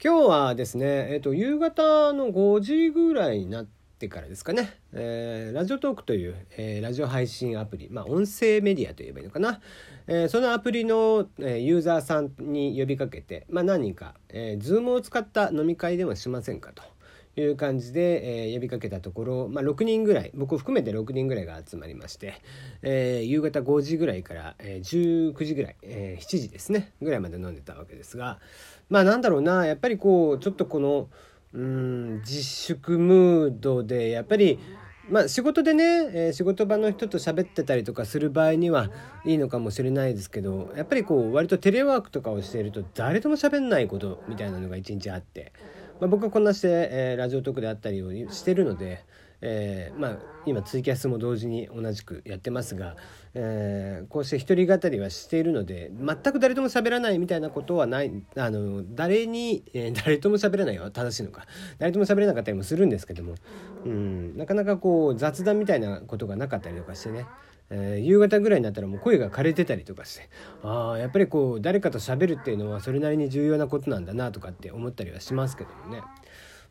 今日はですね、えっ、と、夕方の5時ぐらいになってからですかね、えー、ラジオトークという、えー、ラジオ配信アプリ、まあ、音声メディアと言えばいいのかな、えー、そのアプリの、えー、ユーザーさんに呼びかけて、まあ、何人か、えー、Zoom を使った飲み会でもしませんかと。いう感じで、えー、呼びかけたところ、まあ、6人ぐらい僕含めて6人ぐらいが集まりまして、えー、夕方5時ぐらいから、えー、19時ぐらい、えー、7時ですねぐらいまで飲んでたわけですがまあなんだろうなやっぱりこうちょっとこのうん自粛ムードでやっぱりまあ仕事でね、えー、仕事場の人と喋ってたりとかする場合にはいいのかもしれないですけどやっぱりこう割とテレワークとかをしていると誰とも喋んないことみたいなのが一日あって。まあ、僕はこんなして、えー、ラジオトークであったりをしてるので、えー、まあ、今ツイキャスも同時に同じくやってますが、えー、こうして一人語りはしているので全く誰とも喋らないみたいなことはないあの誰に、えー、誰とも喋らないは正しいのか誰とも喋れなかったりもするんですけども、うん、なかなかこう雑談みたいなことがなかったりとかしてねえー、夕方ぐらいになったらもう声が枯れてたりとかしてああやっぱりこう誰かと喋るっていうのはそれなりに重要なことなんだなとかって思ったりはしますけどもね。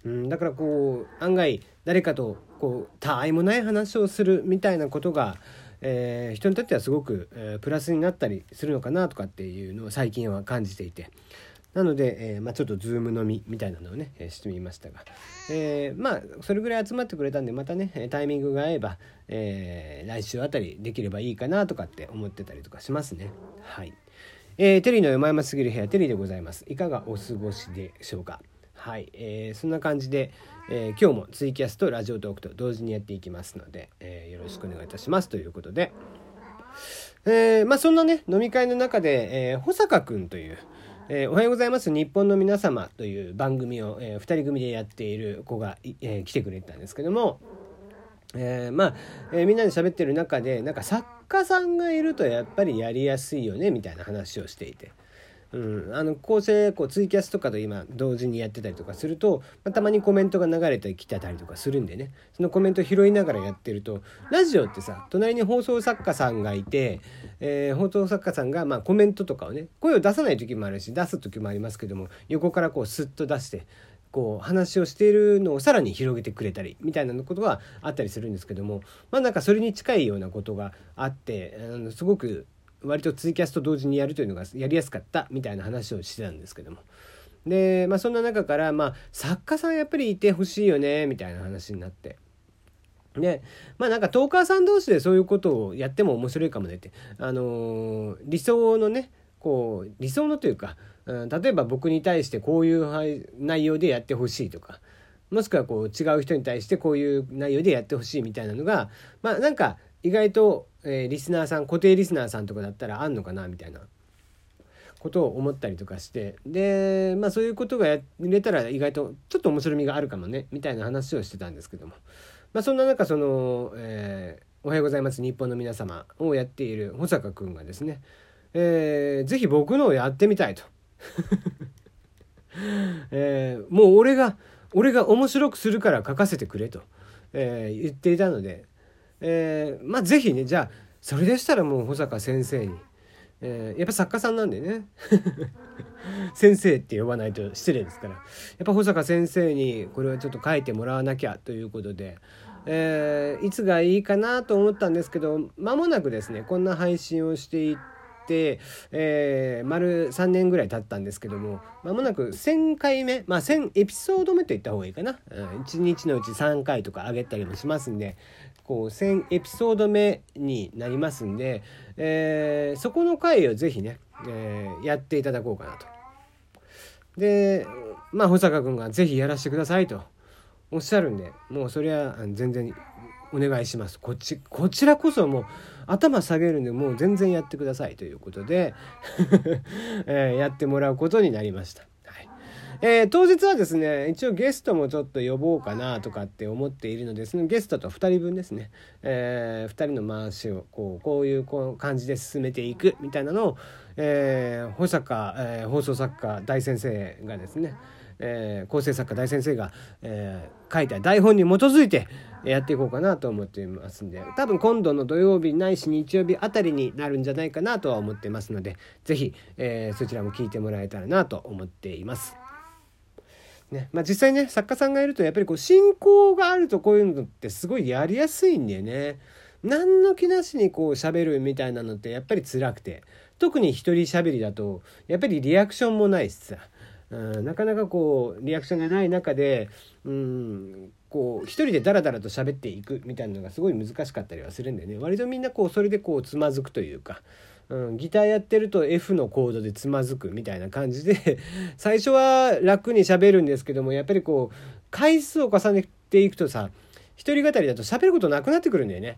うん、だからこう案外誰かとこう他愛もない話をするみたいなことが、えー、人にとってはすごく、えー、プラスになったりするのかなとかっていうのを最近は感じていて。なので、えー、まあ、ちょっと Zoom 飲みみたいなのをね、えー、してみましたが、えー、まあそれぐらい集まってくれたんでまたねタイミングが合えば、え来週あたりできればいいかなとかって思ってたりとかしますね。はい。えテリーの山々すぎる部屋テリーでございます。いかがお過ごしでしょうか？はい、えーそんな感じで、え今日もツイキャスと Radiotalk と同時にやっていきますので、えよろしくお願いいたしますということで。えまあ、そんなね飲み会の中で、え保坂くんという、え、おはようございます日本の皆様という番組を、え、2人組でやっている子が、え、来てくれたんですけども、えー、まあ、えー、みんなで喋ってる中でなんか作家さんがいるとやっぱりやりやすいよねみたいな話をしていて。うん、あの構成こうツイキャスとかと今同時にやってたりとかすると、まあ、たまにコメントが流れてきてたりとかするんでね。そのコメント拾いながらやってるとラジオってさ隣に放送作家さんがいて、えー、放送作家さんがまあコメントとかをね声を出さない時もあるし出す時もありますけども横からこうスッと出してこう話をしているのをさらに広げてくれたりみたいなことがあったりするんですけどもまあなんかそれに近いようなことがあってあのすごく割とツイキャスと同時にやるというのがやりやすかったみたいな話をしてたんですけどもで、まあ、そんな中から、まあ、作家さんやっぱりいてほしいよねみたいな話になって。でまあなんかトーカーさん同士でそういうことをやっても面白いかもねってあのー、理想のねこう理想のというか、うん、例えば僕に対してこういう内容でやってほしいとかもしくはこう違う人に対してこういう内容でやってほしいみたいなのがまあなんか意外と、えー、リスナーさん固定リスナーさんとかだったらあんのかなみたいな。ことを思ったりとかして。でまあそういうことがやれたら意外とちょっと面白みがあるかもね。みたいな話をしてたんですけども、まあ、そんな中その、えー「おはようございます日本の皆様」をやっている保坂君がですね、えー、ぜひ僕のをやってみたいと。えー、もう俺が俺が面白くするから書かせてくれと、えー、言っていたので。えー、まあ是非ねじゃあそれでしたらもう保坂先生に、えー、やっぱ作家さんなんでね。先生って呼ばないと失礼ですから。やっぱ保坂先生にこれはちょっと書いてもらわなきゃということで、えー、いつがいいかなと思ったんですけど間もなくですねこんな配信をしていて、えー、丸3年ぐらい経ったんですけども間もなく1,000回目まあ1,000エピソード目と言った方がいいかな、うん、1日のうち3回とか上げたりもしますんでこう1000エピソード目になりますんで、えー、そこの回を是非ね、えー、やっていただこうかなと。でまあ保坂君が是非やらせてくださいとおっしゃるんでもうそれは全然お願いしますこっちこちらこそもう頭下げるんでもう全然やってくださいということで えー、やってもらうことになりました。えー、当日はですね一応ゲストもちょっと呼ぼうかなとかって思っているのでそのゲストと2人分ですね、えー、2人の回しをこうこういうこう感じで進めていくみたいなのを、えー、保坂、えー、放送作家大先生がですねえー、構成作家大先生が、えー、書いた台本に基づいてやっていこうかなと思っていますんで多分今度の土曜日ないし日曜日あたりになるんじゃないかなとは思ってますので是非、えー、そちらも聞いてもらえたらなと思っています。ねまあ、実際ね作家さんがいるとやっぱりこう進行があるとこういうのってすごいやりやすいんだよね。何の気なしにこう喋るみたいなのってやっぱり辛くて特に一人喋りだとやっぱりリアクションもないしさ、うん、なかなかこうリアクションがない中で、うん、こう一人でダラダラと喋っていくみたいなのがすごい難しかったりはするんでね割とみんなこうそれでこうつまずくというか。うん、ギターやってると F のコードでつまずくみたいな感じで 最初は楽に喋るんですけどもやっぱりこう回数を重ねていくとさ一人語りだと喋ることなくなってくるんだよね。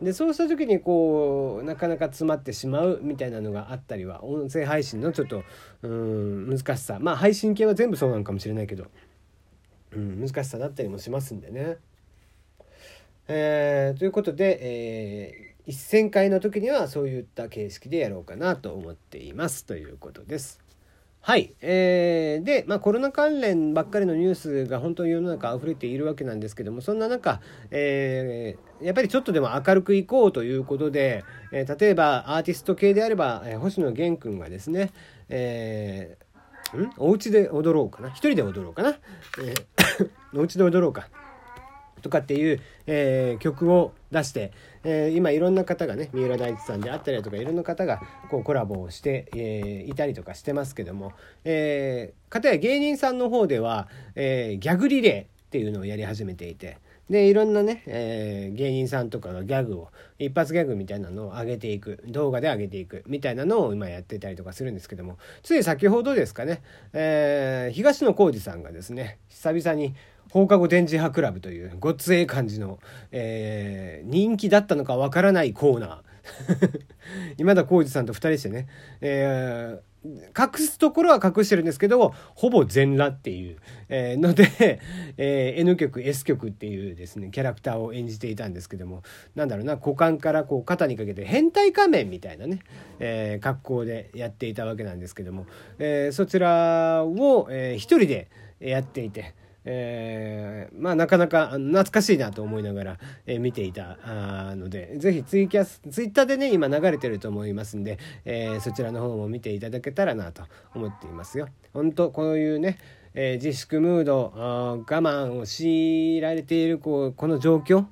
でそうした時にこうなかなか詰まってしまうみたいなのがあったりは音声配信のちょっとうん難しさまあ配信系は全部そうなのかもしれないけど、うん、難しさだったりもしますんでね。えー、ということで、えー、1,000回の時にはそういった形式でやろうかなと思っていますということです。はい。えー、で、まあ、コロナ関連ばっかりのニュースが本当に世の中溢れているわけなんですけども、そんな中、えー、やっぱりちょっとでも明るくいこうということで、えー、例えばアーティスト系であれば、えー、星野源君がですね、えー、ん？お家で踊ろうかな？一人で踊ろうかな？えー、お家で踊ろうか。とかっていう、えー、曲を出して、えー、今いろんな方がね三浦大知さんであったりとかいろんな方がこうコラボをして、えー、いたりとかしてますけども、えー、かたや芸人さんの方では、え、ギャグリレーっていうのをやり始めていて。でいろんなね、えー、芸人さんとかがギャグを一発ギャグみたいなのを上げていく動画で上げていくみたいなのを今やってたりとかするんですけどもつい先ほどですかね、えー、東野幸治さんがですね久々に放課後電磁波クラブというごっつええ感じの、えー、人気だったのかわからないコーナー 今田耕司さんと2人してね、えー、隠すところは隠してるんですけどほぼ全裸っていう、えー、ので、えー、N 曲 S 曲っていうですねキャラクターを演じていたんですけどもなんだろうな股間からこう肩にかけて変態仮面みたいなね、えー、格好でやっていたわけなんですけども、えー、そちらを、えー、一人でやっていて。えー、まあなかなか懐かしいなと思いながら、えー、見ていたので是非ツイキャスツイッターでね今流れてると思いますんで、えー、そちらの方も見ていただけたらなと思っていますよ。本当こういうね、え自粛ムード我慢を強いられているこうこの状況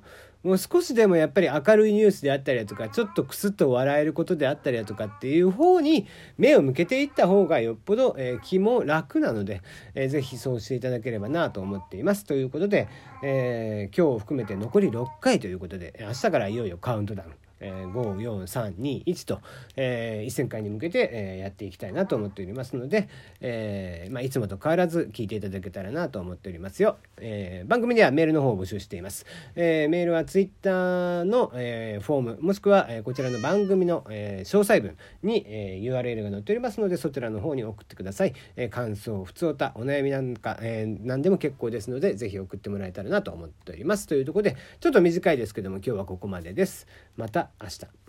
もう少しでもやっぱり明るいニュースであったりだとかちょっとクスッと笑えることであったりだとかっていう方に目を向けていった方がよっぽど、えー、気も楽なので、えー、ぜひそうしていただければなと思っています。ということで、えー、今日を含めて残り6回ということで明日からいよいよカウントダウン。えー、54321と、えー、1000回に向けて、えー、やっていきたいなと思っておりますので、えーまあ、いつもと変わらず聞いていただけたらなと思っておりますよ、えー、番組ではメールの方を募集しています、えー、メールはツイッターの、えー、フォームもしくは、えー、こちらの番組の、えー、詳細文に、えー、URL が載っておりますのでそちらの方に送ってください、えー、感想ふつおたお悩みなんか、えー、何でも結構ですのでぜひ送ってもらえたらなと思っております。というところでちょっと短いですけども今日はここまでです。また明日。